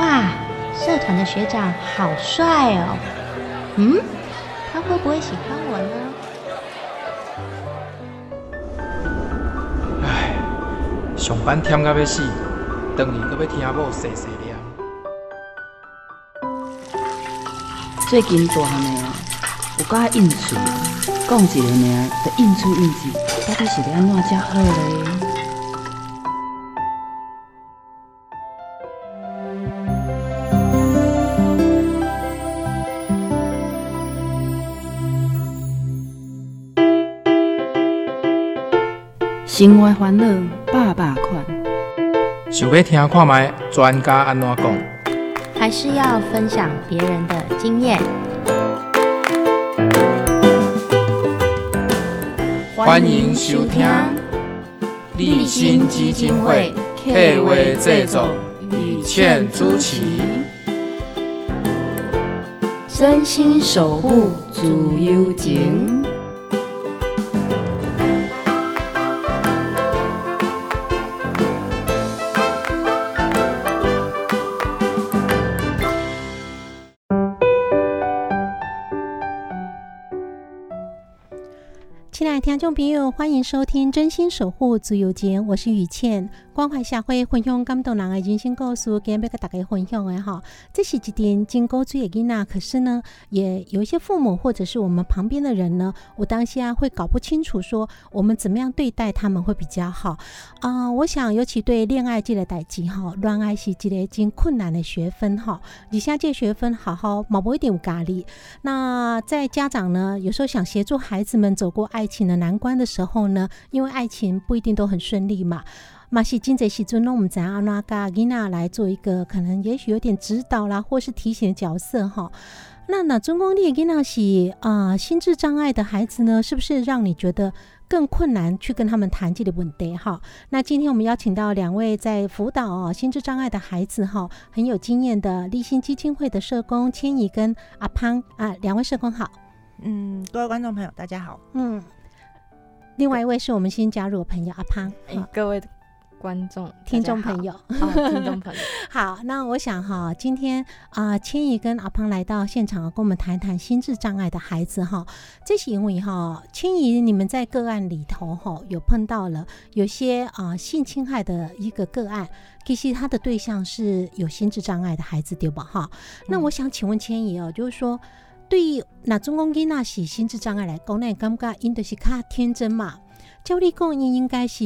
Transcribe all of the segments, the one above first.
哇，社团的学长好帅哦！嗯，他会不会喜欢我呢？唉，上班忝到要死，回去搁要听某细细念。最近大汉的啊，有够爱应酬，讲一个名就应出应酬，到底是要安怎才好咧？生活烦恼百百款，想要听看卖专家安怎讲？还是要分享别人的经验？欢迎收听立新基金会客话制作，雨倩主持。真心守护自由情。爱的听众朋欢迎收听《真心守护自由节》，我是雨倩。关怀社会，分享感动人的人生故事，今日要跟大家分享的哈，这是一点真古锥的囡仔。可是呢，也有一些父母或者是我们旁边的人呢，我当下会搞不清楚，说我们怎么样对待他们会比较好啊、我想，尤其对恋爱这个代志哈，恋爱是一个经困难的学分哈。以下这学分好好毛不一点有咖喱。那在家长呢，有时候想协助孩子们走过爱情的难关的时候呢，因为爱情不一定都很顺利嘛。嘛是真侪时阵，呢，我们怎样拿个囡仔来做一个可能也许有点指导啦，或是提醒的角色哈。那那中公立囡仔是啊、心智障碍的孩子呢，是不是让你觉得更困难去跟他们谈这个问题哈？那今天我们邀请到两位在辅导哦心智障碍的孩子哈很有经验的立新基金会的社工千怡跟阿潘啊，两位社工好。嗯，各位观众朋友，大家好。嗯，另外一位是我们新加入的朋友阿胖，哎、好各位观众、听众朋友。好，哦听众朋友，好，那我想哈，今天啊，千怡跟阿胖来到现场，跟我们谈谈心智障碍的孩子哈。这是因为哈，千怡你们在个案里头哈，有碰到了有些啊性侵害的一个个案，其实他的对象是有心智障碍的孩子，对吧？哈，那我想请问千怡哦，就是说，对于那中公囡仔是心智障碍来讲，那你感觉因就是较天真嘛？照理讲，因应该是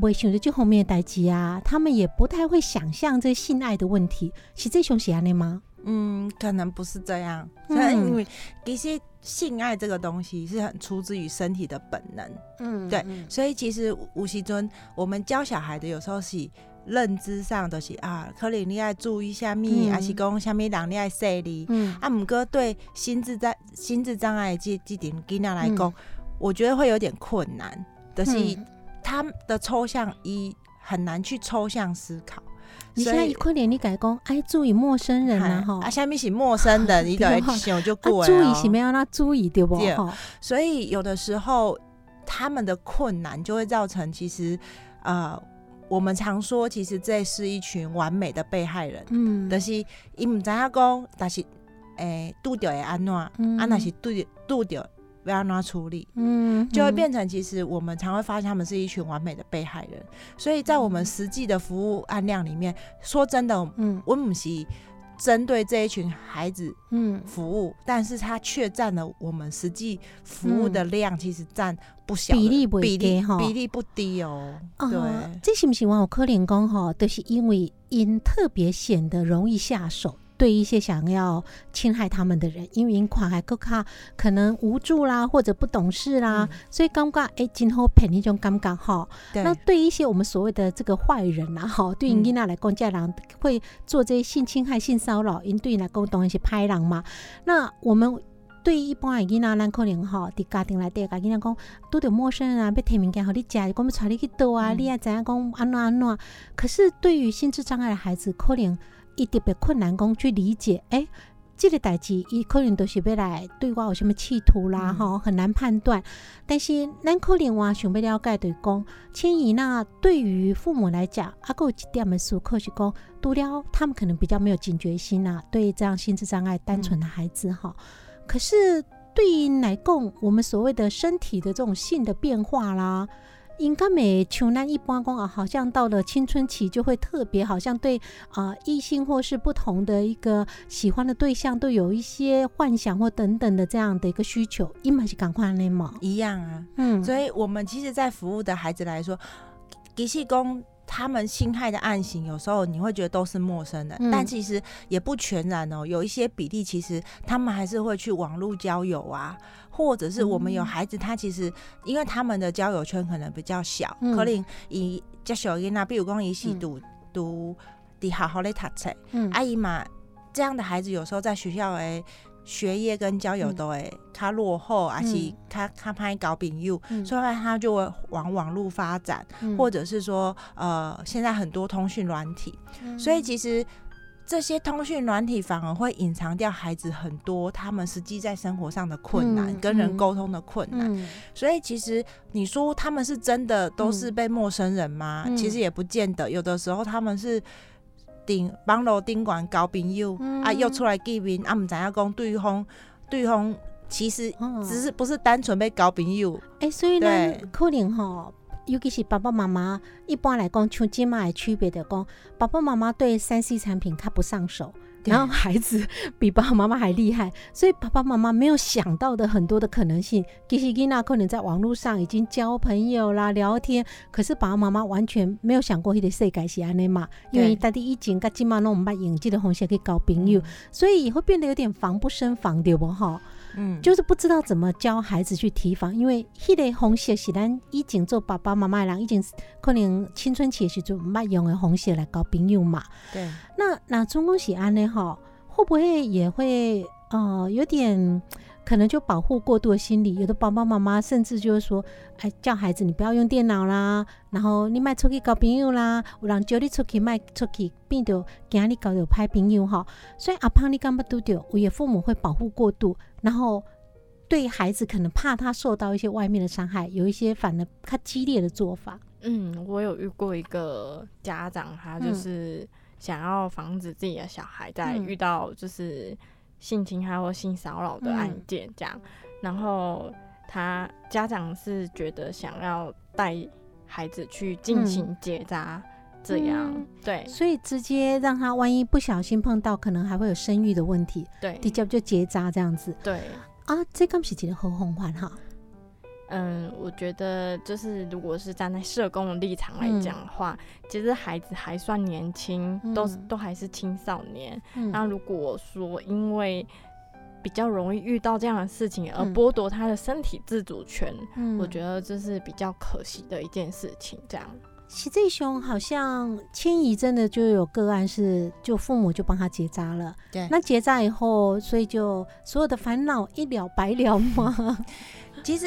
袂想着这方面的代志啊，他们也不太会想象这性爱的问题，是这种是安尼吗？嗯，可能不是这样，嗯因为其实性爱这个东西是很出自于身体的本能，嗯对所以其实吴锡尊我们教小孩的有时候是认知上都是啊，可能你爱注意下面，嗯。还是讲下面人你爱细腻。嗯。啊，毋过对心智障心智障碍的这这点囡仔来讲，嗯。我觉得会有点困难，就是嗯。他的抽象一很难去抽象思考。你现在一可怜你改讲，哎，注意陌生人啊哈，啊，下面是陌生的，你就会 想就啊过了、注意是没有让注意对不？对，所以有的时候他们的困难就会造成，其实呃，我们常说，其实这是一群完美的被害人，嗯，就是伊唔知影讲，但是诶拄着会安怎，啊，嗯。若是拄着拄着要安怎处理。嗯，就会变成，其实我们常会发现他们是一群完美的被害人，所以在我们实际的服务案量里面，说真的，嗯。我们是针对这一群孩子嗯服务，但是它却占了我们实际服务的量，其实占不小的比例不比例低哈比例不低哦。啊对，这是不是我有可怜讲哈，都是因为因特别显得容易下手。对一些想要侵害他们的人，因为因看还更卡可能无助啦，或者不懂事啦，所以感觉哎，今后骗那种感觉哈。对那对一些我们所谓的这个坏人呐，哈，对嗯囡仔来讲，家人会做这些性侵害、性骚扰，因对因来讲当然是歹人嘛。那我们对一般的囡仔，咱可能吼，伫家庭内底，甲囡仔讲，拄着陌生人啊，要摕物件互你食，讲要带你去倒啊，嗯你也知影讲安怎安怎。可是对于心智障碍的孩子，可能伊特别困难讲去理解，诶、这个代志，伊可能都是要来对我有什么企图啦，嗯吼、很难判断。但是咱可能话想要了解就是讲，迁移那对于父母来讲，啊，还有一点的思考是讲，除了他们可能比较没有警觉心呐、对这样心智障碍单纯的孩子哈、可是对于来讲，我们所谓的身体的这种性的变化啦。应该没像咱一般讲啊，好像到了青春期就会特别，好像对啊、呃异性或是不同的一个喜欢的对象都有一些幻想或等等的这样的一个需求，伊嘛是赶快那嘛，一样啊。嗯，所以我们其实，在服务的孩子来说，吉系工他们侵害的案型，有时候你会觉得都是陌生的，嗯但其实也不全然哦。有一些比例，其实他们还是会去网络交友啊，或者是我们有嗯孩子，他其实因为他们的交友圈可能比较小，嗯可能以较小囡仔，比如讲伊是嗯读读伫好好咧读册，嗯阿姨嘛，这样的孩子有时候在学校诶。学业跟交友嗯。都会他落后，还是嗯。较较歹交朋友，嗯。所以他就会往网络发展，嗯。或者是说，呃，现在很多通讯软体，嗯。所以其实这些通讯软体反而会隐藏掉孩子很多他们实际在生活上的困难，嗯跟人嗯。沟通的困难。嗯。所以其实你说他们是真的都是被陌生人吗？嗯。其实也不见得，有的时候他们是。顶网络顶管交朋友、嗯。啊，约出来见面啊，毋知影讲对方对方其实哦只是不是单纯要交朋友，哎、所以呢可能吼，尤其是爸爸妈妈，一般来讲，像今麦的区别的讲，爸爸妈妈对三 C 产品较不上手，对然后孩子比爸爸妈妈还厉害，所以爸爸妈妈没有想到的很多的可能性。其实囡娜可能在网络上已经交朋友啦、聊天，可是爸爸妈妈完全没有想过迄个世界是安尼嘛，因为对大家以前甲即嘛拢毋捌用这个方式去交朋友，所以会变得有点防不胜防，对不哈？嗯，就是不知道怎么教孩子去提防，因为迄个红色是咱以前做爸爸妈妈的人，已经可能青春期的时阵毋捌用的红色来交朋友嘛。对。那那中国喜安呢？吼，会不会也会呃有点可能就保护过度的心理？有的爸爸妈妈甚至就是说，哎，叫孩子你不要用电脑啦，然后你卖出去交朋友啦，有人叫你出去卖出去，变得惊你交到歹朋友哈。所以阿胖你干不都丢？我也父母会保护过度，然后。对孩子可能怕他受到一些外面的伤害，有一些反而他激烈的做法。嗯，我有遇过一个家长，他就嗯是想要防止自己的小孩在嗯遇到就是性侵害或性骚扰的案嗯件这样，然后他家长是觉得想要带孩子去进嗯行结扎，这样、嗯对所以直接让他万一不小心碰到，可能还会有生育的问题，对直接就结扎这样子对。啊。这刚是一个好方法哈。嗯，我觉得就是如果是站在社工的立场来讲的话，其实孩子还算年轻，都嗯都还是青少年。嗯那如果说因为比较容易遇到这样的事情而嗯剥夺他的身体自主权，嗯我觉得这是比较可惜的一件事情。这样，实际上好像迁移真的就有个案是，就父母就帮他结扎了。对那结扎以后，所以就所有的烦恼一了百了吗？其实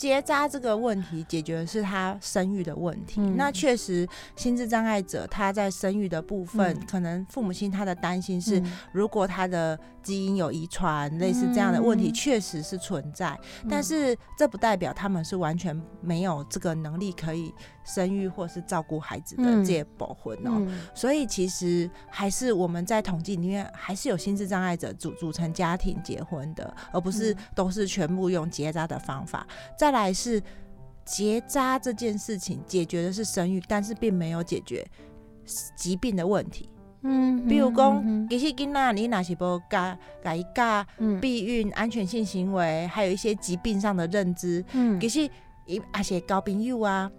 结扎这个问题解决的是他生育的问题。嗯。那确实，心智障碍者他在生育的部分，嗯。可能父母亲他的担心是，嗯。如果他的基因有遗传，类似这样的问题，嗯。确实是存在。但是这不代表他们是完全没有这个能力可以生育或是照顾孩子的嗯这些保婚哦。嗯所以其实还是我们在统计里面还是有心智障碍者组组成家庭结婚的，而不是嗯都是全部用结扎的方法。再来是结扎这件事情解决的是生育，但是并没有解决疾病的问题。嗯比如讲，嗯其实囡仔你若是无教教伊教嗯避孕、安全性行为，还有一些疾病上的认知，嗯其实伊也是会交朋友啊，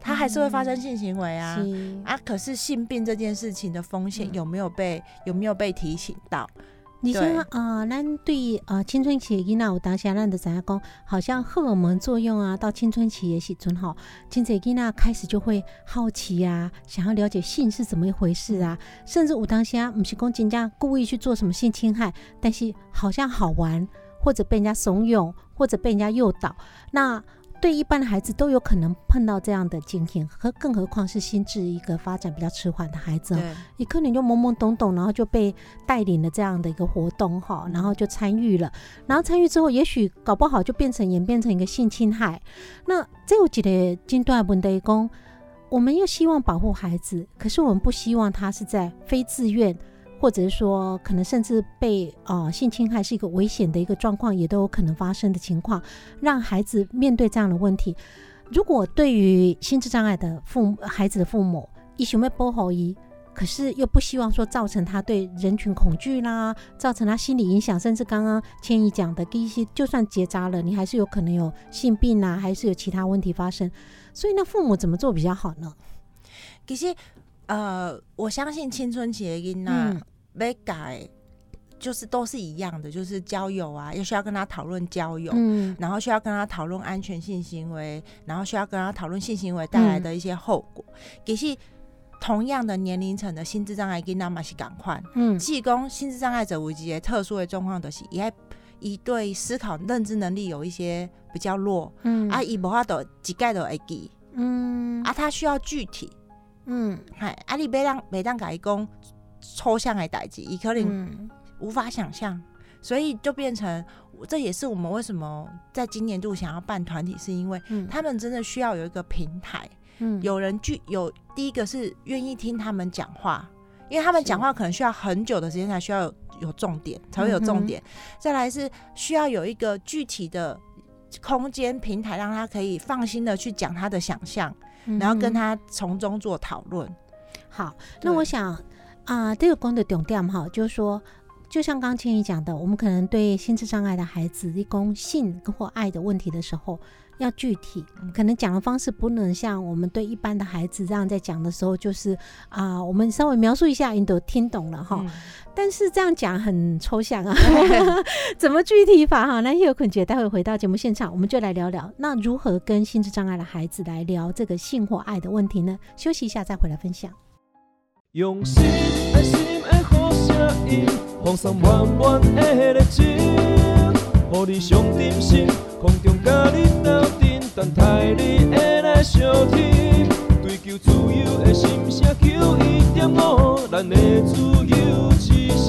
他还是会发生性行为啊。是啊，可是性病这件事情的风险嗯有没有被、有没有被提醒到？你说对啊，咱对呃青春期的囡仔有当下咱就知影讲，好像荷尔蒙作用啊，到青春期的时阵吼，真侪囡仔开始就会好奇啊，想要了解性是怎么一回事啊，甚至有当下不是讲人家故意去做什么性侵害，但是好像好玩，或者被人家怂恿，或者被人家诱导，那。对一般的孩子都有可能碰到这样的经验，和更何况是心智一个发展比较迟缓的孩子哦，你可能就懵懵懂懂，然后就被带领了这样的一个活动哈，然后就参与了，然后参与之后，也许搞不好就变成演变成一个性侵害。那这有几个阶段问题讲，我们又希望保护孩子，可是我们不希望他是在非自愿。或者是说，可能甚至被呃性侵害是一个危险的一个状况，也都有可能发生的情况，让孩子面对这样的问题。如果对于心智障碍的父母孩子的父母，一想要保护伊，可是又不希望说造成他对人群恐惧啦，造成他心理影响，甚至刚刚千怡讲的一些，就算结扎了，你还是有可能有性病啊，还是有其他问题发生。所以那父母怎么做比较好呢？其实呃，我相信青春期的囡仔嗯。要改，就是都是一样的，就是交友啊，也需要跟他讨论交友。嗯。然后需要跟他讨论安全性行为，然后需要跟他讨论性行为带来的一些后果。其实同样的年龄层的心智障碍囡仔嘛是赶快，嗯。只是讲心智障碍者有一些特殊的状况，就是伊爱伊对思考认知能力有一些比较弱，嗯。啊，伊无法度一概都会记，嗯。啊，他需要具体，嗯嗨，啊，你别让每当甲伊讲抽象的代志，伊可能嗯。无法想象，所以就变成这也是我们为什么在今年度想要办团体，是因为嗯。他们真的需要有一个平台，嗯。有人具有第一个是愿意听他们讲话，因为他们讲话可能需要很久的时间才需要有有重点，才会有重点。再来是需要有一个具体的空间平台，让他可以放心的去讲他的想象，嗯然后跟他从中做讨论。好，那我想啊、这个公的重点哈，就是说，就像刚千怡讲的，我们可能对心智障碍的孩子一供性或爱的问题的时候，要具体，可能讲的方式不能像我们对一般的孩子这样在讲的时候，就是啊、我们稍微描述一下，你都听懂了哈。嗯但是这样讲很抽象啊，怎么具体法哈？那叶坤姐待会回到节目现场，我们就来聊聊，那如何跟心智障碍的孩子来聊这个性或爱的问题呢？休息一下再回来分享。用心声音，放松满满的热情，予你上点心，空中甲你斗阵，等待你的来相听。追求自由的心声，求一点五，咱的自由之声。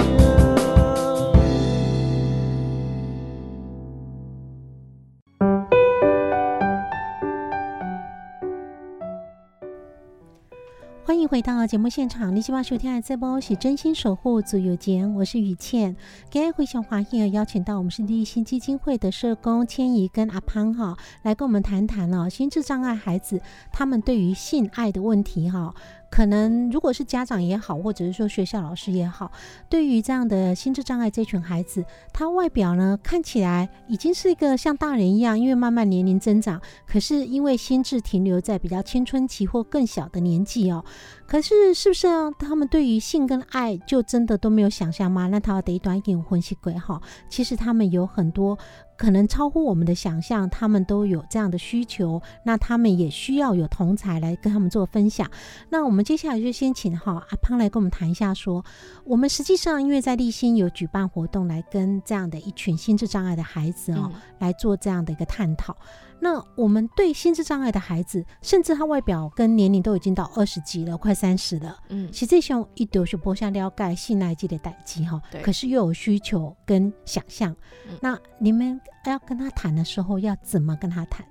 欢迎回到节目现场，你希望收听的这波是真心守护自由节，我是雨倩。今天非常欢迎邀请到我们是立新基金会的社工千怡跟阿潘哈，来跟我们谈谈哦，心智障碍孩子他们对于性爱的问题哈。可能如果是家长也好，或者是说学校老师也好，对于这样的心智障碍这群孩子，他外表呢看起来已经是一个像大人一样，因为慢慢年龄增长，可是因为心智停留在比较青春期或更小的年纪哦。可是是不是啊？他们对于性跟爱就真的都没有想象吗？那他得一段引婚系鬼哈，其实他们有很多可能超乎我们的想象，他们都有这样的需求，那他们也需要有同才来跟他们做分享。那我们接下来就先请哈阿胖来跟我们谈一下说，我们实际上因为在立新有举办活动，来跟这样的一群心智障碍的孩子哦，嗯来做这样的一个探讨。那我们对心智障碍的孩子，甚至他外表跟年龄都已经到二十几了，快三十了，嗯，其实际上一丢是剥下了解信赖这的代际哈对，可是又有需求跟想象。嗯那你们要跟他谈的时候，要怎么跟他谈？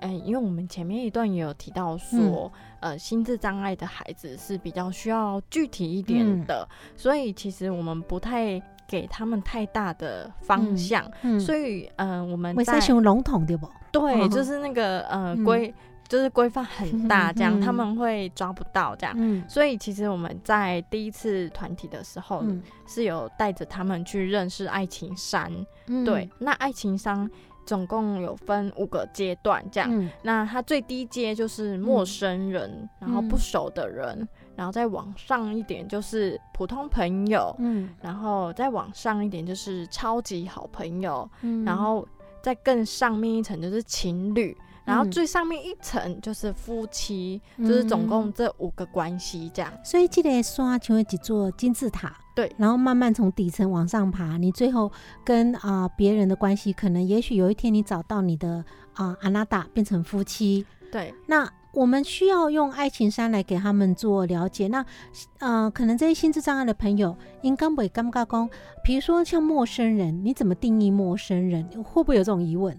哎、因为我们前面一段也有提到说，呃，心智障碍的孩子是比较需要具体一点的，所以其实我们不太给他们太大的方向，嗯，所以，嗯、我们在为啥熊笼统对不？对，哦就是那个呃嗯规、就是规范 很大，这样、嗯他们会抓不到这样。嗯所以其实我们在第一次团体的时候，嗯是有带着他们去认识爱情山。嗯对，那爱情山总共有分五个阶段，这样。嗯。那它最低阶就是陌生人，然后不熟的人，然后再往上一点就是普通朋友，嗯。然后再往上一点就是超级好朋友，嗯。然后再更上面一层就是情侣，然后嗯最上面一层就是夫妻，就是总共这五个关系这样。所以这个刷成为一座金字塔，对然后慢慢从底层往上爬，你最后跟啊、别人的关系，可能也许有一天你找到你的啊、阿纳达变成夫妻，对，那我们需要用爱情山来给他们做了解。那呃，可能这些心智障碍的朋友，应该不会尴尬工，比如说像陌生人，你怎么定义陌生人？会不会有这种疑问？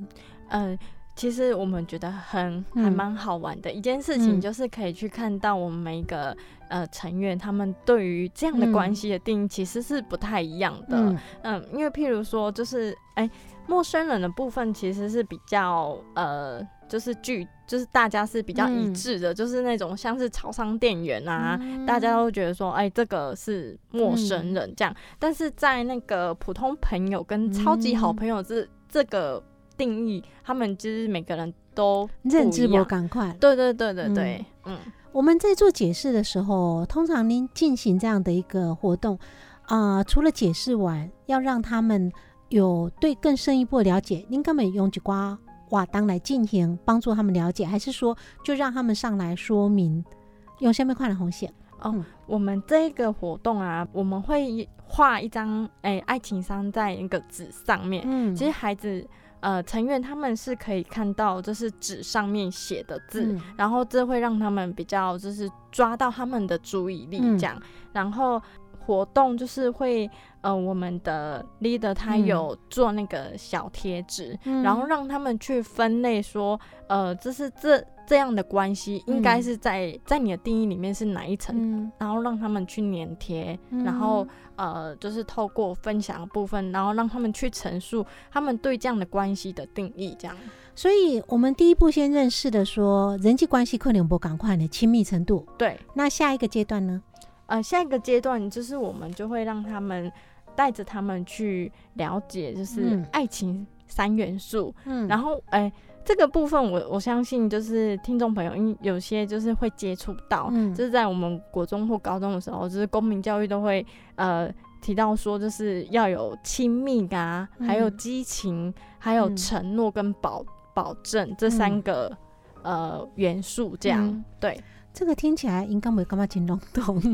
嗯、其实我们觉得很嗯。还蛮好玩的一件事情，嗯。就是可以去看到我们每一个呃成员他们对于这样的关系的定义其实是不太一样的。嗯。嗯，因为譬如说，就是哎、陌生人的部分其实是比较呃，就是具，就是大家是比较一嗯。致的，就是那种像是超商店员啊，嗯。大家都觉得说，哎、这个是陌生人这样。但是在那个普通朋友跟超级好朋友这、这个定义，他们就是每个人都认知不。赶快。对对对对对，嗯我们在做解释的时候，通常您进行这样的一个活动，啊、除了解释完，要让他们有对更深一步的了解，您根本用几瓜瓦当来进行帮助他们了解，还是说就让他们上来说明，用下面快的红线？我们这个活动啊，我们会画一张哎、爱情衫在那个纸上面。嗯其实孩子呃成员他们是可以看到，就是纸上面写的字，嗯然后这会让他们比较就是抓到他们的注意力嗯这样，然后活动就是会呃我们的 leader 他嗯有做那个小贴纸，嗯。然后让他们去分类说，呃，这是这这样的关系应该嗯是在在你的定义里面是哪一层，嗯。然后让他们去粘贴，嗯然后呃就是透过分享的部分，然后让他们去陈述他们对这样的关系的定义，这样。所以我们第一步先认识的说人际关系困难不赶快的亲密程度，对，那下一个阶段呢？呃，下一个阶段就是我们就会让他们带着他们去了解，就是嗯。爱情三元素，嗯。然后哎。这个部分我我相信就是听众朋友，因有些就是会接触到，嗯。就是在我们国中或高中的时候，就是公民教育都会呃提到说，就是要有亲密啊，还有嗯。激情，还有嗯。承诺跟保保证这三个、呃元素，这样、嗯。对。这个听起来应该没干嘛挺笼统，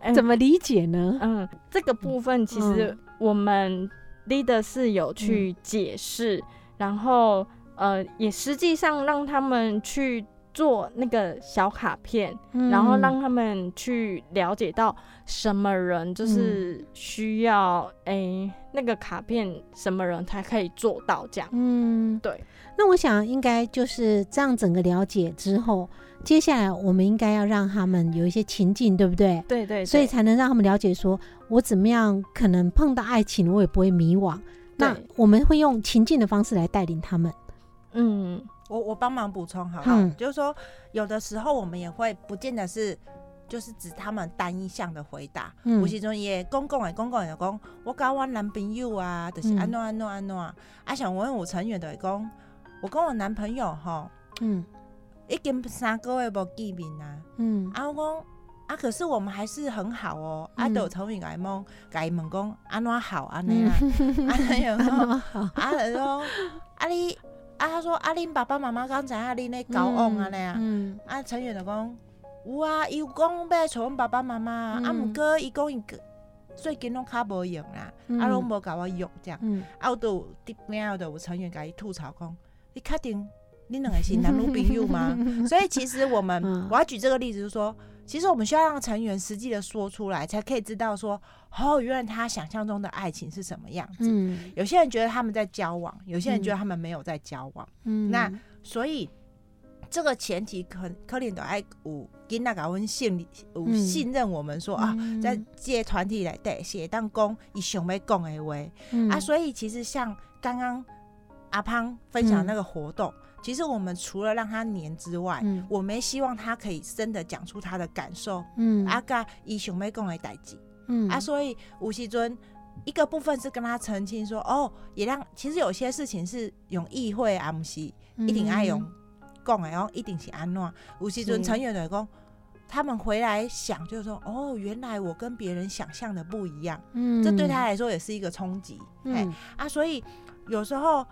嗯。怎么理解呢？嗯，这个部分其实嗯。我们 leader 是有去解释，然后呃，也实际上让他们去做那个小卡片，然后让他们去了解到什么人就是需要诶、那个卡片什么人才可以做到这样。嗯，对。那我想应该就是这样整个了解之后，接下来我们应该要让他们有一些情境，对不对？对对所以才能让他们了解说，我怎么样可能碰到爱情，我也不会迷惘。那我们会用情境的方式来带领他们。嗯我我帮忙补充好了，嗯。就是说有的时候我们也会不见得是。就是指他们单一项的回答，嗯。有时阵也公共的公共的讲，我跟我男朋友啊，就是嗯。安怎安怎安怎，啊，像我有成员就会讲，我跟我男朋友吼，嗯。已经三个月无见面啊，嗯。啊我讲啊，可是我们还是很好哦，啊，嗯就有成员甲伊问，甲伊问讲安怎好安尼 啊，嗯，啊，那样讲 很好。啊，就说啊你啊，他说啊，恁爸爸妈妈刚才啊恁咧交往安尼啊，嗯。啊，陈远就讲有啊，伊有讲要来找阮爸爸妈妈啊，啊，嗯。毋过伊讲伊个最近拢较无用啦，嗯。啊，拢无甲我用这样，嗯。啊，有就有顶边就有成员甲伊吐槽讲，你确定恁两个是男女朋友吗？所以其实我们嗯，我要举这个例子，就是说，其实我们需要让成员实际的说出来，才可以知道说，哦，原来他想象中的爱情是什么样子。嗯。有些人觉得他们在交往，有些人觉得他们没有在交往，嗯。那所以这个前提可可能都爱有跟那个阮信有嗯。信任我们说、啊，嗯。在这个团体来对写当讲伊想要讲的话、嗯。啊，所以其实像刚刚阿胖分享那个活动。其实我们除了让他黏之外，嗯。我们希望他可以真的讲出他的感受，嗯。阿嘎以熊妹共来代际。嗯。啊，所以吴锡尊一个部分是跟他澄清说，哦，也让其实有些事情是用议会啊，不是一定爱用讲的，然后一定是安怎。吴锡尊是。成员的讲，他们回来想就是说，哦，原来我跟别人想象的不一样，嗯。这对他来说也是一个冲击。哎、嗯啊，所以有时候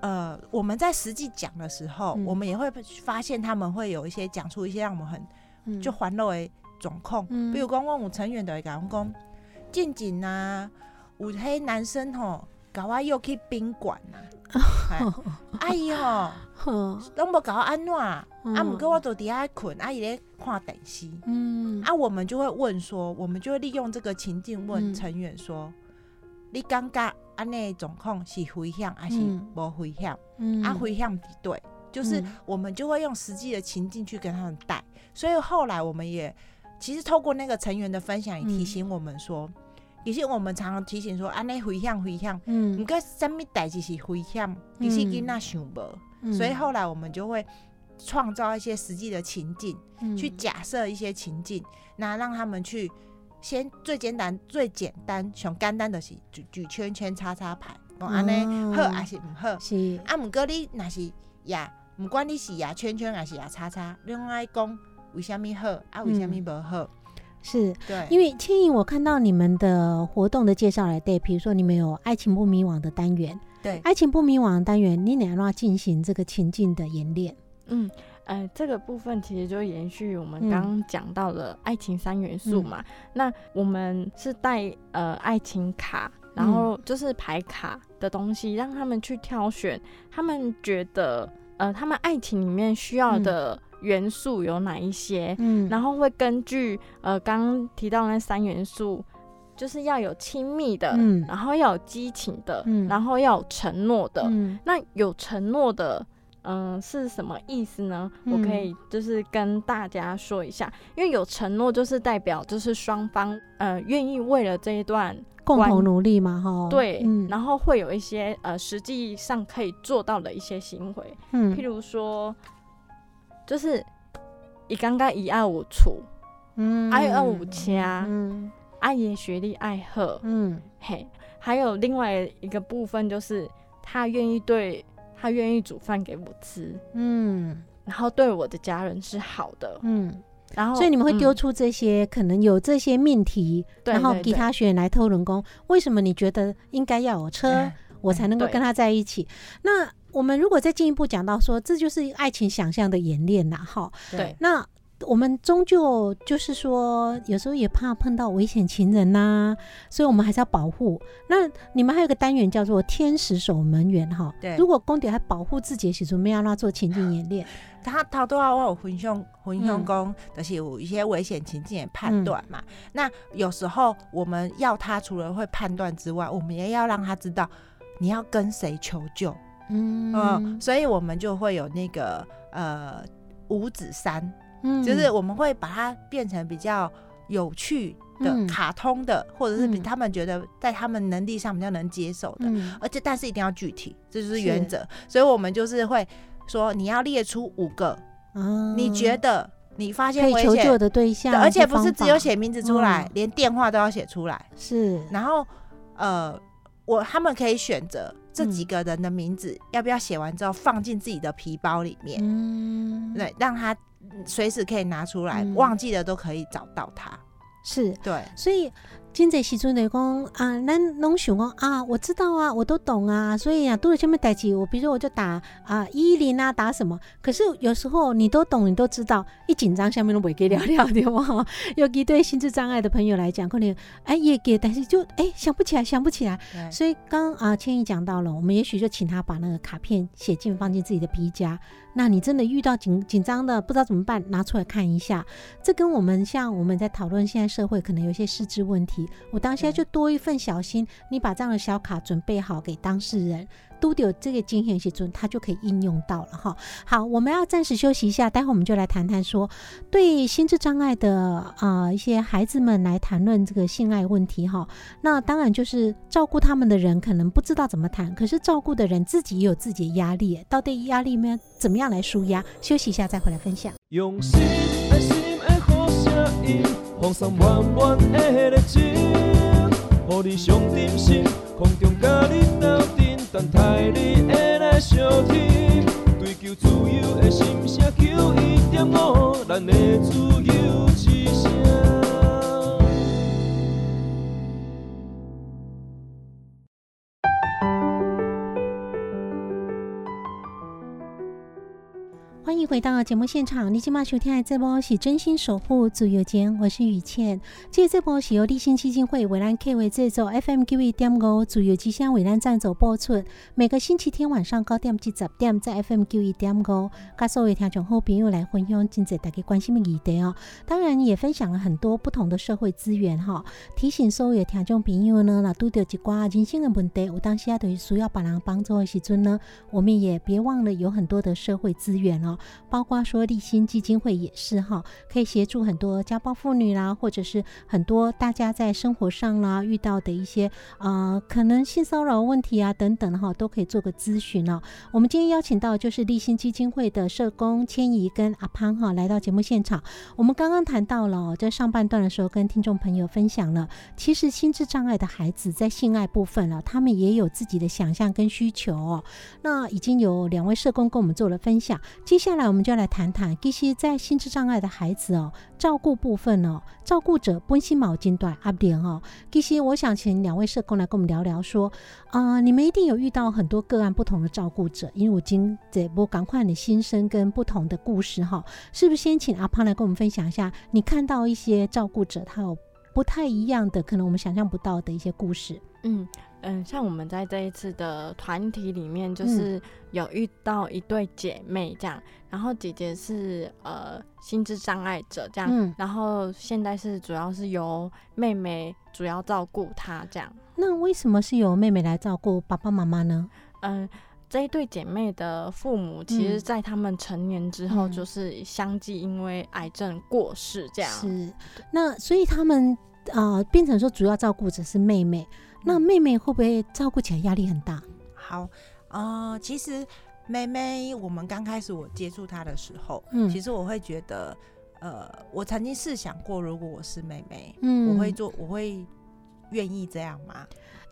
呃，我们在实际讲的时候，嗯。我们也会发现他们会有一些讲出一些让我们很嗯。就欢乐的状况。嗯。比如讲，我有成员就会讲讲，近近啊，有迄男生吼，甲我又去宾馆啊，嘿。阿姨吼，呵 拢无甲我安怎，啊，嗯。毋过我都伫遐困，阿姨咧看电视。嗯。啊，我们就会问说，我们就会利用这个情境问嗯。成员说，你感觉安尼的状况是危险还是嗯。无危险？嗯。啊，危险敌对，就是嗯。我们就会用实际的情境去跟他们带。所以后来我们也其实透过那个成员的分享，也提嗯醒我们说，其实我们常常提醒说，安尼危险危险，嗯。毋过什么代志是危险，其实囡仔想无。嗯。所以后来我们就会创造一些实际的情境。嗯。去假设一些情境，那让他们去先最简单、最简单、上简单的是举举圈圈、叉叉牌，讲安尼好还是毋好？是啊，毋过你若是呀，毋管你是呀圈圈还是呀叉叉，你拢爱讲为虾米好啊，为虾米无好？是，对，因为倩颖，我看到你们的活动的介绍来对，比如说你们有爱情不迷惘的单元，对爱情不迷惘的单元，你哪要进行这个情境的演练？嗯，呃，这个部分其实就延续我们嗯。刚刚讲到的爱情三元素嘛。那我们是带呃爱情卡，然后就是牌卡的东西，让他们去挑选，他们觉得呃他们爱情里面需要的元素有哪一些，嗯。然后会根据呃刚刚提到那三元素。就是要有亲密的，嗯。然后要有激情的，嗯。然后要有承诺的，嗯。那有承诺的，嗯、是什么意思呢？我可嗯。以就是跟大家说一下，因为有承诺就是代表就是双方呃愿意为了这一段共同努力嘛，哈，对，嗯。然后会有一些呃实际上可以做到的一些行为，嗯。譬如说就是以刚刚一二五处，嗯爱二五掐，嗯爱言学历爱喝，嗯。嘿，还有另外一个部分就是他愿意对他愿意煮饭给我吃，嗯。然后对我的家人是好的，嗯，然后所以你们会丢嗯。出这些、可能有这些命题，对然后给他学员来偷人工。为什么你觉得应该要有车，哎我才能够跟他在一起？那我们如果再进一步讲到说，这就是爱情想象的演练呐，哈。对。那我们终究就是说，有时候也怕碰到危险情人呐、所以我们还是要保护。那你们还有一个单元叫做“天使守门员”哈。对如果公爹还保护自己的时候，我们要让他做情境演练。他头拄啊，我有分享分享讲，就是有一些危险情境的判断嘛。那有时候我们要他除了会判断之外，我们也要让他知道你要跟谁求救。嗯嗯，所以我们就会有那个呃五指山，嗯。就是我们会把它变成比较有趣的、嗯。卡通的，或者是比嗯。他们觉得在他们能力上比较能接受的。嗯。而且但是一定要具体，这就是原则。所以我们就是会说，你要列出五个，嗯你觉得你发现危求救的对象对，，而且不是只有写名字出来，嗯。连电话都要写出来。是。然后呃，我他们可以选择这嗯。几个人的名字，要不要写完之后放进自己的皮包里面，嗯，对，让他嗯随时可以拿出来，嗯忘记了都可以找到他。是，对，所以真侪时阵来讲啊，咱拢想讲啊，我知道啊，我都懂啊，所以啊，都有什么代志，我比如说我就打啊一零啊，打什么。可是有时候你都懂，你都知道，一紧张下面都不会给聊聊对吗？尤其对心智障碍的朋友来讲，可能哎也给，但是就哎想不起来，想不起来。所以刚啊千亿讲到了，我们也许就请他把那个卡片写进放进自己的皮夹。那你真的遇到紧紧张的不知道怎么办，拿出来看一下。这跟我们像我们在讨论现在社会可能有些失智问题，我当下就多一份小心，你把这样的小卡准备好给当事人。都有这个经验写准，他就可以应用到了哈。好，我们要暂时休息一下，待会我们就来谈谈说，对心智障碍的啊、呃一些孩子们来谈论这个性爱问题哈。那当然就是照顾他们的人可能不知道怎么谈，可是照顾的人自己也有自己的压力，到底压力面怎么样来舒压？休息一下再回来分享。用心的心的好声音，放松满满的热情，互你上点心，空中甲你斗阵，等待你会来相听。追求自由的心声，求一点五，咱的自由之声。欢迎回到节目现场，你今晚收听的这波是真心守护自由间，我是雨倩。这这波是由立新基金会为咱 K 为制作，FM 九一点五自由之声为咱赞助播出。每个星期天晚上九点至十点，在 FM 九一点五，跟所有听众好朋友来分享真侪大家关心的议题哦。当然也分享了很多不同的社会资源哈。提醒所有听众朋友呢，那拄到一寡人生的问题，有当时啊，就是需要别人帮助的时阵呢，我们也别忘了有很多的社会资源哦。包括说立新基金会也是哈，可以协助很多家暴妇女啦，或者是很多大家在生活上啦遇到的一些呃可能性骚扰问题啊等等哈，都可以做个咨询哦。我们今天邀请到就是立新基金会的社工千怡跟阿潘哈来到节目现场。我们刚刚谈到了在上半段的时候，跟听众朋友分享了，其实心智障碍的孩子在性爱部分了，他们也有自己的想象跟需求哦。那已经有两位社工跟我们做了分享，接下来我们。我们就来谈谈，其实，在心智障碍的孩子哦，照顾部分哦，照顾者温馨毛巾短阿点哦。其实，我想请两位社工来跟我们聊聊，说啊，你们一定有遇到很多个案不同的照顾者，因为我今这波赶快的心声跟不同的故事哈，是不是先请阿胖来跟我们分享一下，你看到一些照顾者他有不太一样的，可能我们想象不到的一些故事？嗯。嗯，像我们在这一次的团体里面，就是有遇到一对姐妹这样，然后姐姐是呃心智障碍者这样，然后现在是主要是由妹妹主要照顾她这样。那为什么是由妹妹来照顾爸爸妈妈呢？嗯，这一对姐妹的父母，其实在他们成年之后，就是相继因为癌症过世这样。是，那所以他们啊变成说主要照顾者是妹妹。那妹妹会不会照顾起来压力很大？好，呃，其实妹妹，我们刚开始我接触她的时候，嗯，其实我会觉得，呃，我曾经试想过，如果我是妹妹，嗯，我会做，我会愿意这样吗？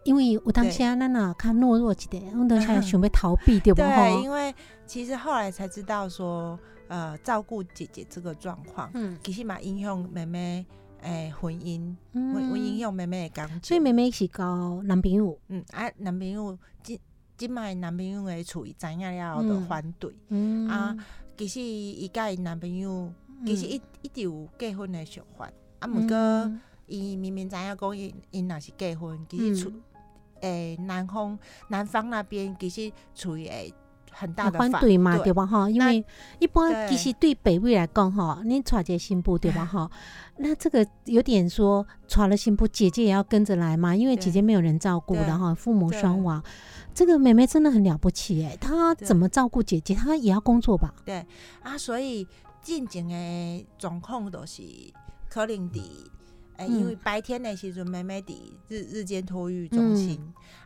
因为我当下那那看懦弱一点，我当下准备逃避，对不？对，因为其实后来才知道说，呃，照顾姐姐这个状况，嗯，其实嘛影响妹妹。诶，婚姻，婚婚姻用妹妹的感所以妹妹是交男朋友，嗯，啊，男朋友即即摆男朋友诶，处于知影了后的反对，嗯。啊，其实伊甲伊男朋友其实一一直有结婚的想法，啊，毋过伊明明知影讲因因若是结婚，其实处诶男方男方那边其实处于诶。很大的反对嘛，对吧？哈，因为一般其实对北魏来讲，哈，你娶个新妇，对吧？哈，那这个有点说娶了新妇，姐姐也要跟着来嘛，因为姐姐没有人照顾，然后父母双亡，这个妹妹真的很了不起哎，她怎么照顾姐姐？她也要工作吧？对啊，所以进前的状况都是可能的诶，因为白天的时阵，妹妹伫日日间托育中心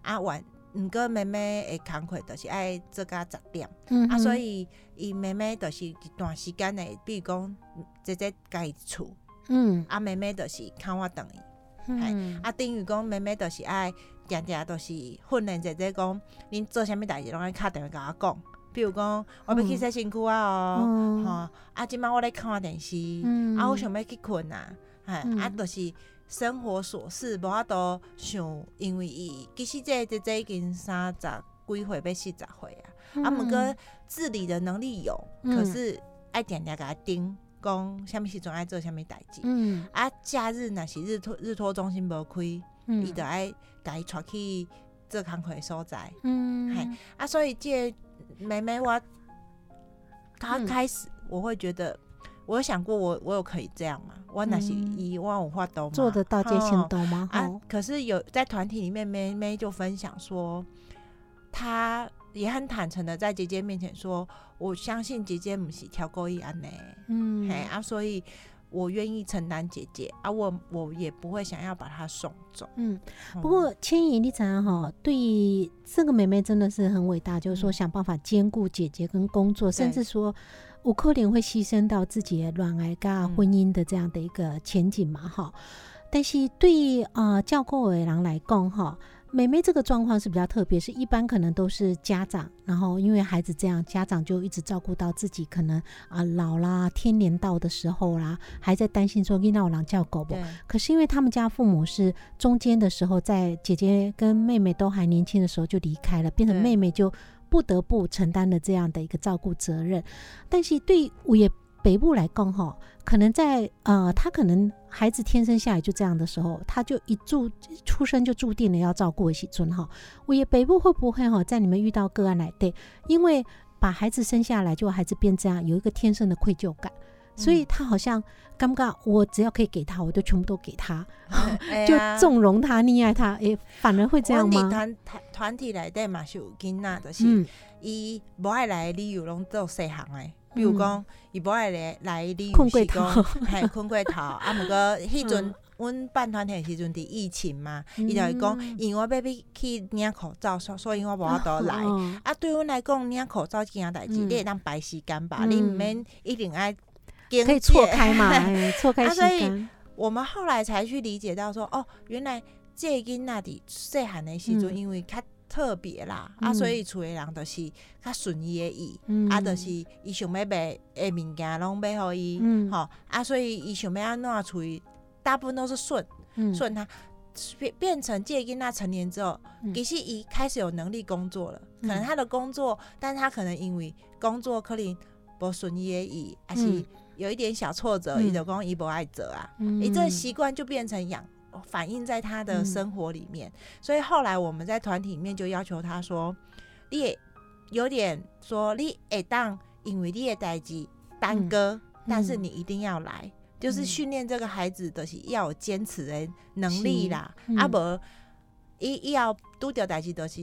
啊晚。毋过妹妹会工课，就是爱做到十点，啊，所以伊妹妹就是一段时间内，比如讲姐姐家己厝，嗯，啊，妹妹就是看我等伊，嗯，啊，等于讲妹妹就是爱定定都是训练姐姐讲，恁做啥物代志拢爱敲电话甲我讲，比如讲我要去洗身躯啊哦，吼，啊，即摆我咧看电视，啊，我想要去困啊，哎，啊，就是。生活琐事无法度想，因为伊其实这这这已经三十几岁，要四十岁啊。啊，毋过自理的能力有，可是爱定定甲盯，讲虾物时阵爱做虾物代志。嗯。啊，假日若是日托日托中心无开，伊就爱家伊带去做工课所在。嗯。嘿，啊，所以这妹妹我，她开始我会觉得。我有想过，我我有可以这样吗？我那是一万五化都做得到这些都吗？啊，可是有在团体里面，妹妹就分享说，她也很坦诚的在姐姐面前说，我相信姐姐不是挑过一安呢，嗯，嘿啊，所以我愿意承担姐姐啊，我我也不会想要把她送走，嗯。不过千怡，你怎样哈？对这个妹妹真的是很伟大，就是说想办法兼顾姐姐跟工作，甚至说。五可能会牺牲到自己的恋爱跟婚姻的这样的一个前景嘛，哈。但是对于啊教过的人来讲，哈，妹妹这个状况是比较特别，是一般可能都是家长，然后因为孩子这样，家长就一直照顾到自己可能啊老啦，天年到的时候啦，还在担心说你那我狼叫狗不？可是因为他们家父母是中间的时候，在姐姐跟妹妹都还年轻的时候就离开了，变成妹妹就。不得不承担了这样的一个照顾责任。但是对我也北部来讲哈，可能在呃，他可能孩子天生下来就这样的时候，他就一注出生就注定了要照顾的喜尊哈。我也北部会不会哈，在你们遇到个案来对，因为把孩子生下来就孩子变这样，有一个天生的愧疚感。所以他好像尴尬，我只要可以给他，我就全部都给他，就纵容他、溺爱他，诶，反而会这样吗？团团团体来底嘛是有囡仔，就是伊无爱来的理由拢做细项诶，比如讲伊无爱来来理由是讲系困过头，啊，毋过迄阵阮办团体时阵伫疫情嘛，伊就会讲，因为我要去领口罩，所所以我无法度来。啊，对阮来讲，领口罩即件代志，你会当排时间吧，你毋免一定爱。可以错开嘛？错开所以我们后来才去理解到说，哦，原来这囡那的细汉的时阵，因为较特别啦，啊，所以厝的人都是较顺伊的意，啊，就是伊想要买的物件拢买互伊，吼，啊，所以伊想要安怎处理大部分都是顺顺他变变成借囡那成年之后，其实伊开始有能力工作了，可能他的工作，但他可能因为工作可能不顺伊的意，还是。有一点小挫折，伊就讲伊不爱折啊，你这习惯就变成养反映在他的生活里面，所以后来我们在团体里面就要求他说，你也有点说你会当因为你的代志耽搁，但是你一定要来，就是训练这个孩子的是要有坚持的能力啦，啊不，伊伊要拄着代志都是。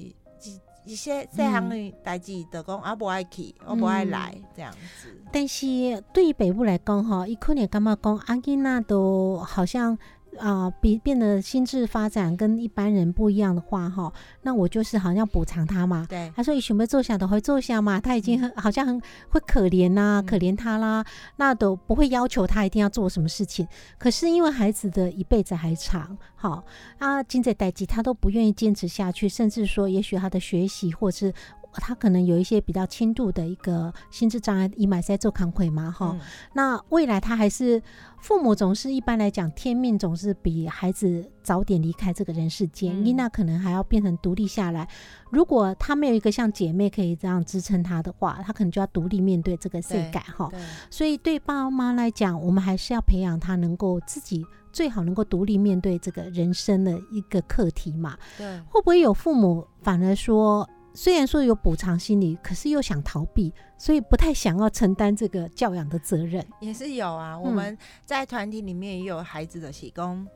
一些细项的代志，就讲啊，无爱去，我无爱来这样子。但是对于北部来讲，吼，伊可能感觉讲阿吉娜都好像。啊，比变得心智发展跟一般人不一样的话，哈，那我就是好像补偿他嘛。对，他说你准备坐下的会坐下嘛，他已经很好像很会可怜呐，可怜他啦，那都不会要求他一定要做什么事情。可是因为孩子的一辈子还长，好啊，金在代际，他都不愿意坚持下去，甚至说也许他的学习或是。他可能有一些比较轻度的一个心智障碍，以买塞做康回嘛，哈。那未来他还是父母总是一般来讲，天命总是比孩子早点离开这个人世间，伊娜可能还要变成独立下来。如果他没有一个像姐妹可以这样支撑他的话，他可能就要独立面对这个世界哈。所以对爸妈来讲，我们还是要培养他能够自己最好能够独立面对这个人生的一个课题嘛。对，会不会有父母反而说？虽然说有补偿心理，可是又想逃避，所以不太想要承担这个教养的责任。也是有啊，我们在团体里面也有孩子的喜功，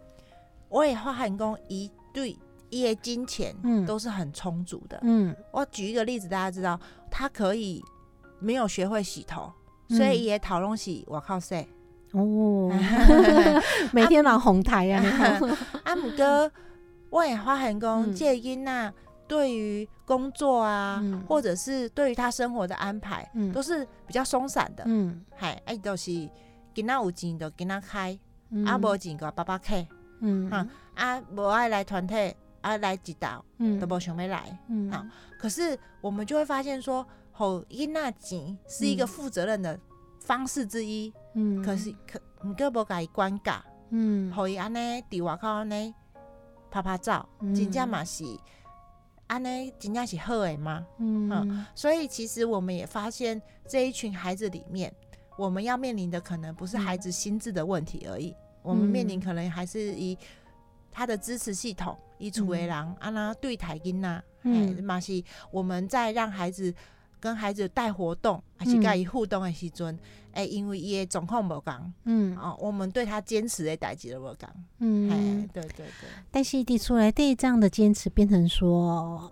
我也发现工一对一些金钱，嗯，都是很充足的。嗯，我举一个例子，大家知道，他可以没有学会洗头，所以也讨论洗我靠谁？哦，每天拿红台啊，阿姆哥，我也发现工借因呐。对于工作啊，或者是对于他生活的安排，都是比较松散的。嗯，嗨，哎，都是给他有钱就给他开，啊，无钱个爸爸开。嗯，哈，啊，无爱来团体，啊，来指导，都无想要来。嗯，好，可是我们就会发现说，吼，因那钱是一个负责任的方式之一。嗯，可是可你个无甲伊管教。嗯，好伊安尼伫外口安尼拍拍照，真正嘛是。安呢，真正是好诶吗？嗯，所以其实我们也发现这一群孩子里面，我们要面临的可能不是孩子心智的问题而已，我们面临可能还是以他的支持系统，以楚为郎啊那对台音呐，嗯，嘛是我们在让孩子跟孩子带活动，还是跟伊互动的时阵。哎，因为伊的状况无讲，嗯，哦，我们对他坚持的代志都无讲，嗯，哎，对对对。但是提出来对这样的坚持变成说。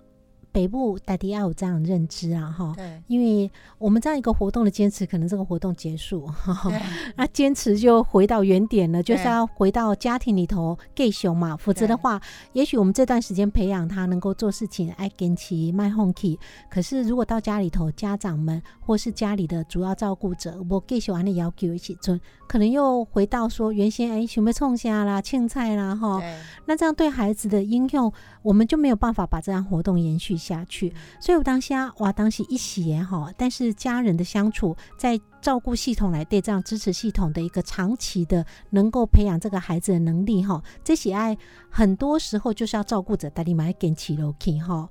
北部大家要有这样认知啊，哈，对，因为我们这样一个活动的坚持，可能这个活动结束，那坚持就回到原点了，就是要回到家庭里头给熊嘛，否则的话，也许我们这段时间培养他能够做事情，爱跟其卖 home key，可是如果到家里头，家长们或是家里的主要照顾者，我给熊完的要求一起做，可能又回到说原先哎，想要冲虾啦、青菜啦，哈，那这样对孩子的应用，我们就没有办法把这样活动延续。下去，所以我当下，哇，当时一喜也好，但是家人的相处，在照顾系统来对这样支持系统的一个长期的能够培养这个孩子的能力哈，这喜爱很多时候就是要照顾者带你买给起楼梯哈。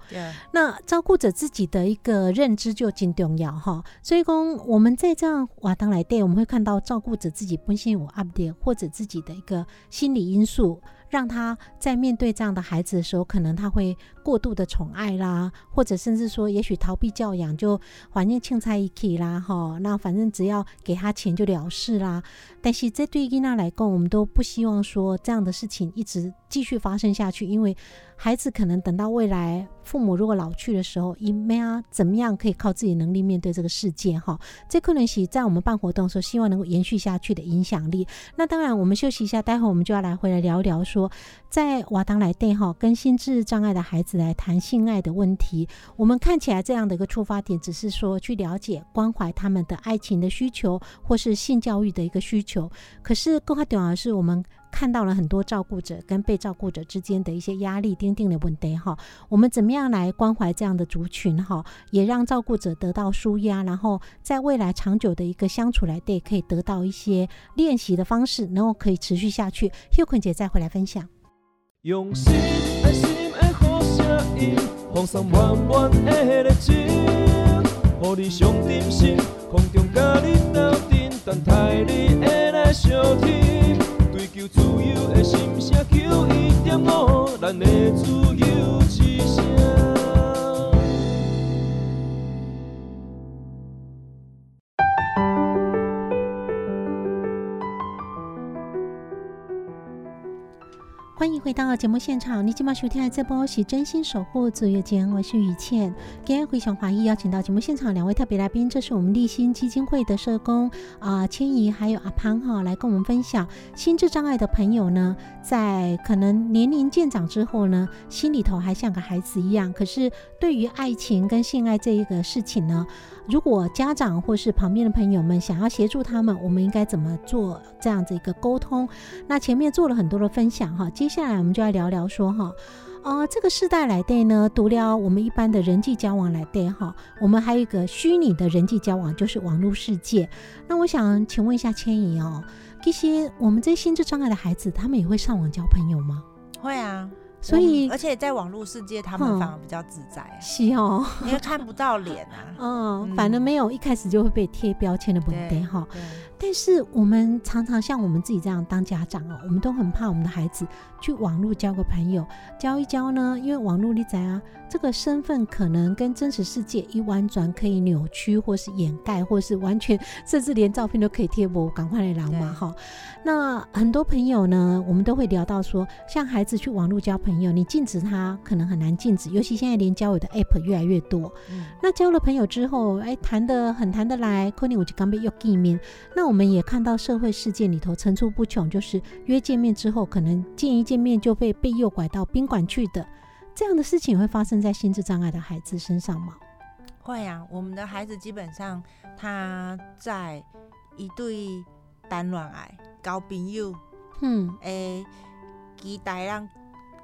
那照顾者自己的一个认知就挺重要哈，所以讲我们在这样瓦当来对，我们会看到照顾者自己本身有 update 或者自己的一个心理因素。让他在面对这样的孩子的时候，可能他会过度的宠爱啦，或者甚至说，也许逃避教养，就环境轻菜一起啦，哈，那反正只要给他钱就了事啦。但是这对伊娜来讲，我们都不希望说这样的事情一直继续发生下去，因为孩子可能等到未来父母如果老去的时候，伊妹啊怎么样可以靠自己能力面对这个世界哈？这可能是在我们办活动的时候，希望能够延续下去的影响力。那当然，我们休息一下，待会我们就要来回来聊一聊说，在瓦当来电哈，跟心智障碍的孩子来谈性爱的问题。我们看起来这样的一个出发点，只是说去了解关怀他们的爱情的需求，或是性教育的一个需求。可是更重要的是，我们看到了很多照顾者跟被照顾者之间的一些压力、钉钉的问题哈。我们怎么样来关怀这样的族群哈，也让照顾者得到舒压，然后在未来长久的一个相处来对，可以得到一些练习的方式，然后可以持续下去。h u g 姐再回来分享。用心，求自由的心声，求一点五，咱的自由之声。欢迎回到节目现场，你今晚收听的这波是真心守护自由间，我是雨倩。今天非常欢迎邀请到节目现场两位特别来宾，这是我们立新基金会的社工啊，千怡还有阿潘哈，来跟我们分享心智障碍的朋友呢，在可能年龄渐长之后呢，心里头还像个孩子一样，可是对于爱情跟性爱这一个事情呢？如果家长或是旁边的朋友们想要协助他们，我们应该怎么做这样子一个沟通？那前面做了很多的分享哈，接下来我们就来聊聊说哈，呃，这个世代来对呢，读了我们一般的人际交往来对哈，我们还有一个虚拟的人际交往，就是网络世界。那我想请问一下千怡哦，这些我们这些心智障碍的孩子，他们也会上网交朋友吗？会啊。所以，而且在网络世界，他们反而比较自在，是哦，因为看不到脸啊，嗯，反正没有一开始就会被贴标签的问题哈。但是我们常常像我们自己这样当家长哦，我们都很怕我们的孩子去网络交个朋友，交一交呢，因为网络你在啊，这个身份可能跟真实世界一弯转，可以扭曲或是掩盖，或是完全，甚至连照片都可以贴我赶快来聊嘛哈。那很多朋友呢，我们都会聊到说，像孩子去网络交朋友，你禁止他可能很难禁止，尤其现在连交友的 app 越来越多。那交了朋友之后，哎，谈得很谈得来，可能我就刚被又见面，那。我们也看到社会事件里头层出不穷，就是约见面之后，可能见一见面就被被诱拐到宾馆去的，这样的事情会发生在心智障碍的孩子身上吗？会啊，我们的孩子基本上他在一对单卵癌交朋友，嗯，诶，期待让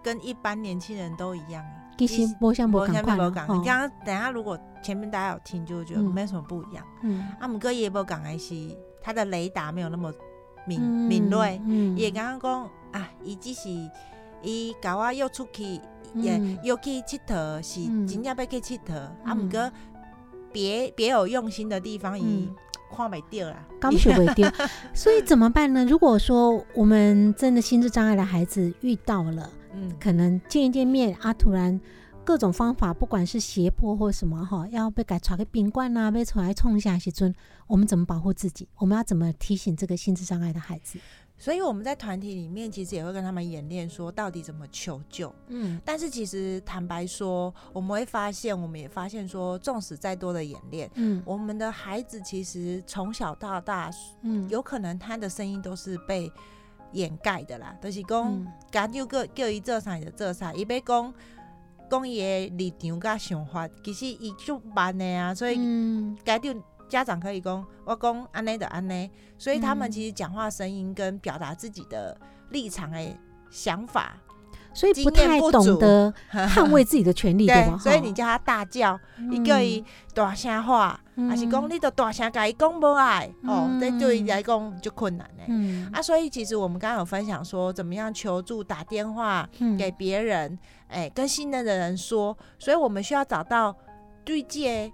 跟一般年轻人都一样。其实不像不赶快，你刚刚等下如果前面大家有听，就会觉得没什么不一样。嗯，阿姆哥也不讲的是。他的雷达没有那么敏敏锐，也刚刚讲啊，伊只是伊搞我又出去，也又去佚佗，是真正要去佚佗，啊，毋过别别有用心的地方，伊看袂掉啦，刚学袂掉，所以怎么办呢？如果说我们真的心智障碍的孩子遇到了，嗯，可能见一见面啊，突然。各种方法，不管是胁迫或什么哈，要被改传个宾馆啊，被出来冲下去尊，我们怎么保护自己？我们要怎么提醒这个心智障碍的孩子？所以我们在团体里面其实也会跟他们演练，说到底怎么求救。嗯，但是其实坦白说，我们会发现，我们也发现说，纵使再多的演练，嗯，我们的孩子其实从小到大，嗯，有可能他的声音都是被掩盖的啦，都是讲，家就个叫伊做啥就做啥，伊被讲。讲伊的立场甲想法，其实伊就慢的啊，所以家长家长可以讲，我讲安尼的安尼，所以他们其实讲话声音跟表达自己的立场诶想法，所以不太懂得 捍卫自己的权利，对吧？，所以你叫他大叫，伊嗯。叫伊大声话，还是讲你都大声甲伊讲无爱，哦，嗯。这对伊来讲就困难嘞。嗯。啊，所以其实我们刚刚有分享说，怎么样求助、打电话嗯。给别人，哎、跟信任的人说，所以我们需要找到对介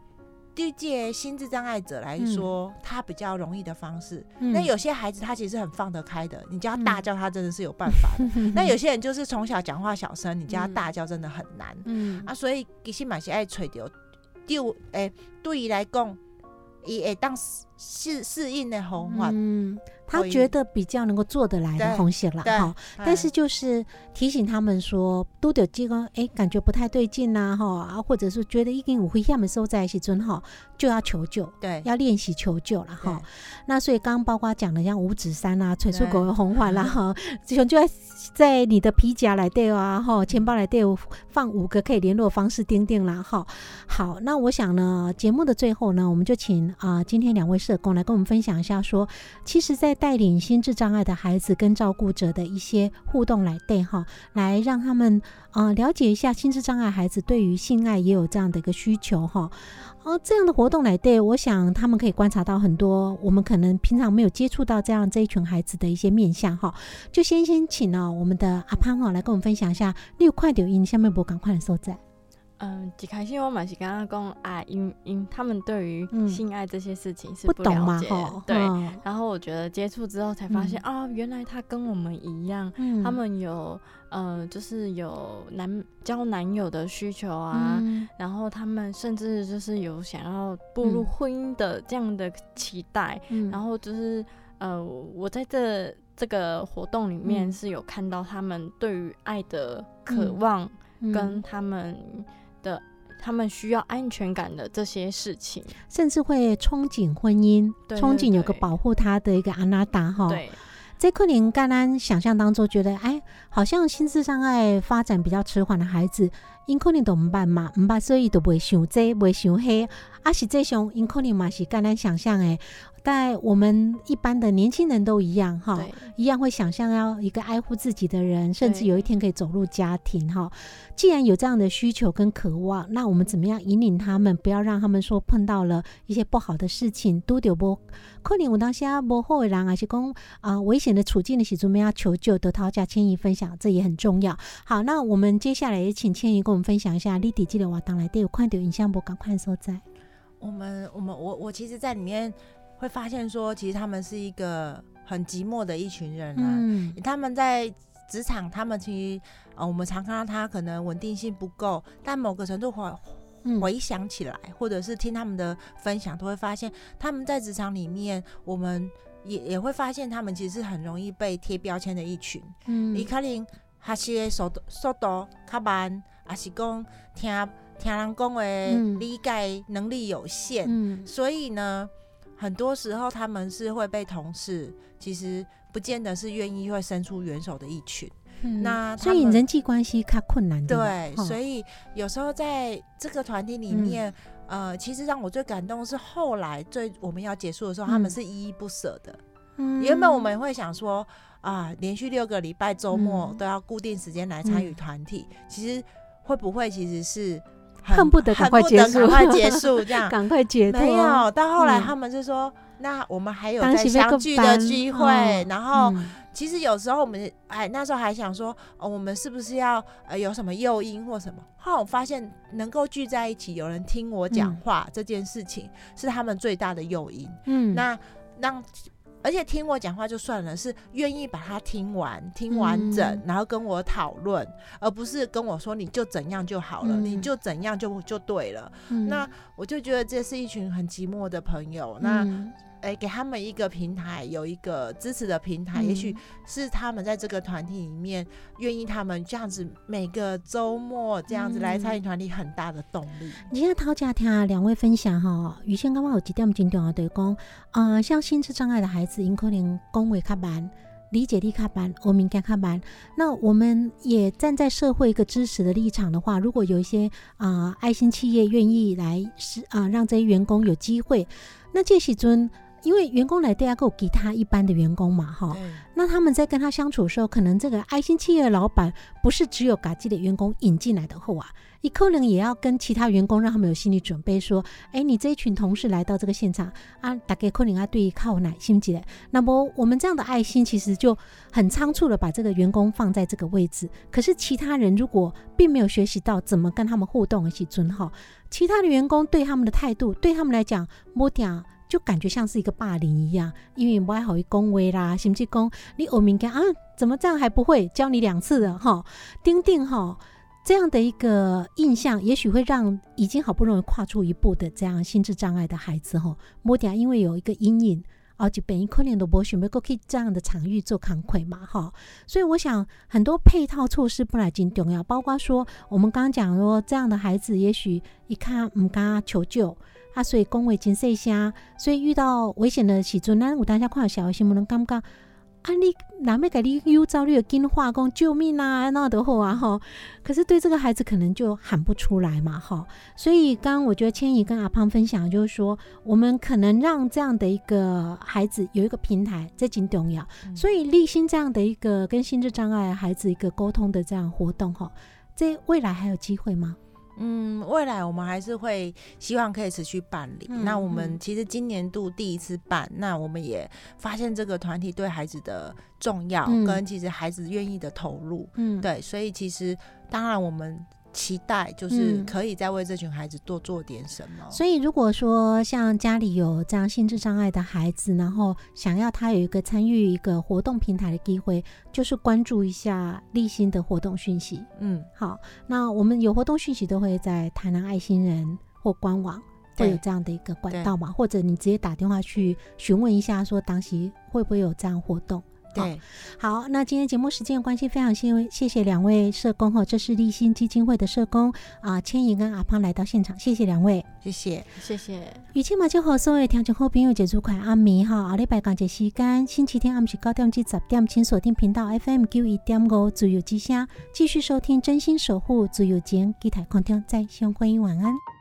对借心智障碍者来说，他比较容易的方式。嗯那有些孩子他其实很放得开的，你叫他大叫，他真的是有办法的。那有些人就是从小讲话小声，你叫他大叫真的很难。嗯啊，所以其实蛮是爱吹掉。就诶，对于来讲，伊会当适适适应的方法。嗯，他觉得比较能够做得来的对红线了哈。但是就是提醒他们说，都有这个哎，感觉不太对劲呐哈啊，或者是觉得已经有危险的时候在一起尊哈，就要求救。对要练习求救了哈，那所以刚刚包括讲的像五指山啊、垂出狗的红环啦哈，这种就在在你的皮夹来对啊哈，钱包来对放五个可以联络方式钉钉啦哈。好，那我想呢，节目的最后呢，我们就请啊、今天两位社工来跟我们分享一下说，其实，在带领心智障碍的孩子跟照顾者的一些互动来对哈，来让他们啊、呃了解一下心智障碍孩子对于性爱也有这样的一个需求哈。哦，这样的活动来对，我想他们可以观察到很多我们可能平常没有接触到这样这一群孩子的一些面相哈。就先先请哦我们的阿潘哦来跟我们分享一下六块九音下面不赶快的所在。嗯，一开始我嘛是刚刚讲啊，因因他们对于嗯性爱这些事情是不懂了解嘛哈，对。嗯。然后我觉得接触之后才发现啊、原来他跟我们一样，嗯。他们有呃，就是有男交男友的需求啊，嗯。然后他们甚至就是有想要步入嗯婚姻的这样的期待，嗯。然后就是呃，我在这这个活动里面嗯。是有看到他们对于爱的渴嗯。望，嗯。跟他们的他们需要安全感的这些事情。甚至会憧憬婚姻，对憧憬有个保护他的一个安娜达哈。对，这可能刚刚想象当中觉得，哎，好像心智障碍发展比较迟缓的孩子，因可能都唔捌嘛，唔捌所以都袂想这，袂想黑，啊是这种因可能嘛是刚刚想象诶，但我们一般的年轻人都一样哈，一样会想象要一个爱护自己的人，甚至有一天可以走入家庭哈。既然有这样的需求跟渴望，那我们怎么样引领他们，不要让他们说碰到了一些不好的事情，都丢不可能我当下不好的人，还是讲啊危险的处境的时候，我们要求救，得讨价迁移分享，这也很重要。好，那我们接下来也请千怡跟我们分享一下，你底记得我当来对有看到影像不？赶快所在。我们我们我我其实，在里面会发现说，其实他们是一个很寂寞的一群人啊。嗯他们在职场，他们其实呃，我们常看到他可能稳定性不够，但某个程度回嗯回想起来，或者是听他们的分享，都会发现他们在职场里面，我们也也会发现他们其实是很容易被贴标签的一群。嗯伊可能学习的速度速度较慢，还是讲听听人讲的嗯理解能力有限，嗯所以呢，很多时候他们是会被同事其实不见得是愿意会伸出援手的一群。嗯那所以人际关系较困难，对，哈所以有时候在这个团体里面，呃，其实让我最感动的是后来最我们要结束的时候，他们嗯是依依不舍的。嗯原本我们会想说啊，连续六个礼拜周末嗯都要固定时间来参与团体，其实会不会其实是很恨不得赶快结束赶快结束这样？赶快解脱，没有，到后来嗯他们就说，那我们还有再相聚的机会，哦然后。嗯其实有时候我们哎那时候还想说，哦，我们是不是要呃有什么诱因或什么？后来我发现能够聚在一起，有人听我讲嗯话、这件事情是他们最大的诱因。嗯那让而且听我讲话就算了，是愿意把它听完、听完整，嗯然后跟我讨论，而不是跟我说你就怎样就好了，嗯你就怎样就就对了。嗯那我就觉得这是一群很寂寞的朋友。那嗯哎、给他们一个平台，有一个支持的平台，嗯也许是他们在这个团体里面愿意他们这样子每个周末这样子来参与团体很大的动力。今天陶家听两位分享哈，雨轩刚刚有几点真重要，就是讲，呃，像心智障碍的孩子，因可能讲话较慢，理解力较慢，我敏感较慢。那我们也站在社会一个支持的立场的话，如果有一些啊、爱心企业愿意来是啊、让这些员工有机会，那这时阵。因为员工来对阿，够给他一般的员工嘛，哈。那他们在跟他相处的时候，可能这个爱心企业的老板不是只有把自己的员工引进来的后啊，你可能也要跟其他员工让他们有心理准备，说，哎，你这一群同事来到这个现场啊，大概可能啊对靠奶心结。那么我们这样的爱心其实就很仓促的把这个员工放在这个位置，可是其他人如果并没有学习到怎么跟他们互动一起尊号，其他的员工对他们的态度，对他们来讲，摸点。就感觉像是一个霸凌一样，因为不爱好一恭维啦，甚至讲你欧敏感啊，怎么这样还不会？教你两次了哈，丁丁哈，这样的一个印象，也许会让已经好不容易跨出一步的这样心智障碍的孩子哈，摸点因为有一个阴影，而且本一可能都不许没够去这样的场域做扛愧嘛哈，所以我想很多配套措施不来真重要，包括说我们刚刚讲说这样的孩子，也许一看唔敢求救。啊，所以讲话真细声，所以遇到危险的时阵，咱有当下看到小新闻，能感觉啊，你哪要给你有焦虑的金话讲救命啊，那都好啊哈。可是对这个孩子可能就喊不出来嘛哈。所以刚刚我觉得千怡跟阿胖分享，就是说我们可能让这样的一个孩子有一个平台，这挺重要。所以立新这样的一个跟心智障碍孩子一个沟通的这样活动哈，这未来还有机会吗？嗯，未来我们还是会希望可以持续办理。嗯那我们嗯其实今年度第一次办，那我们也发现这个团体对孩子的重要，嗯跟其实孩子愿意的投入。嗯，对，所以其实当然我们期待就是嗯可以再为这群孩子多做点什么。所以，如果说像家里有这样心智障碍的孩子，然后想要他有一个参与一个活动平台的机会，就是关注一下立新的活动讯息。嗯，好，那我们有活动讯息都会在台南爱心人或官网会有这样的一个管道嘛，或者你直接打电话去询问一下，说当时会不会有这样活动。好对，好，那今天节目时间关系，非常谢谢谢两位社工哈，这是立新基金会的社工啊，千怡跟阿胖来到现场，谢谢两位。谢谢。谢谢。与千马就和所有听众好朋友节祝快暗暝哈，阿礼拜港节时间，星期天暗时九点至十点，请锁定频道 FM 九一点五自由之声，继续收听真心守护自由间，基台空听再相欢迎晚安。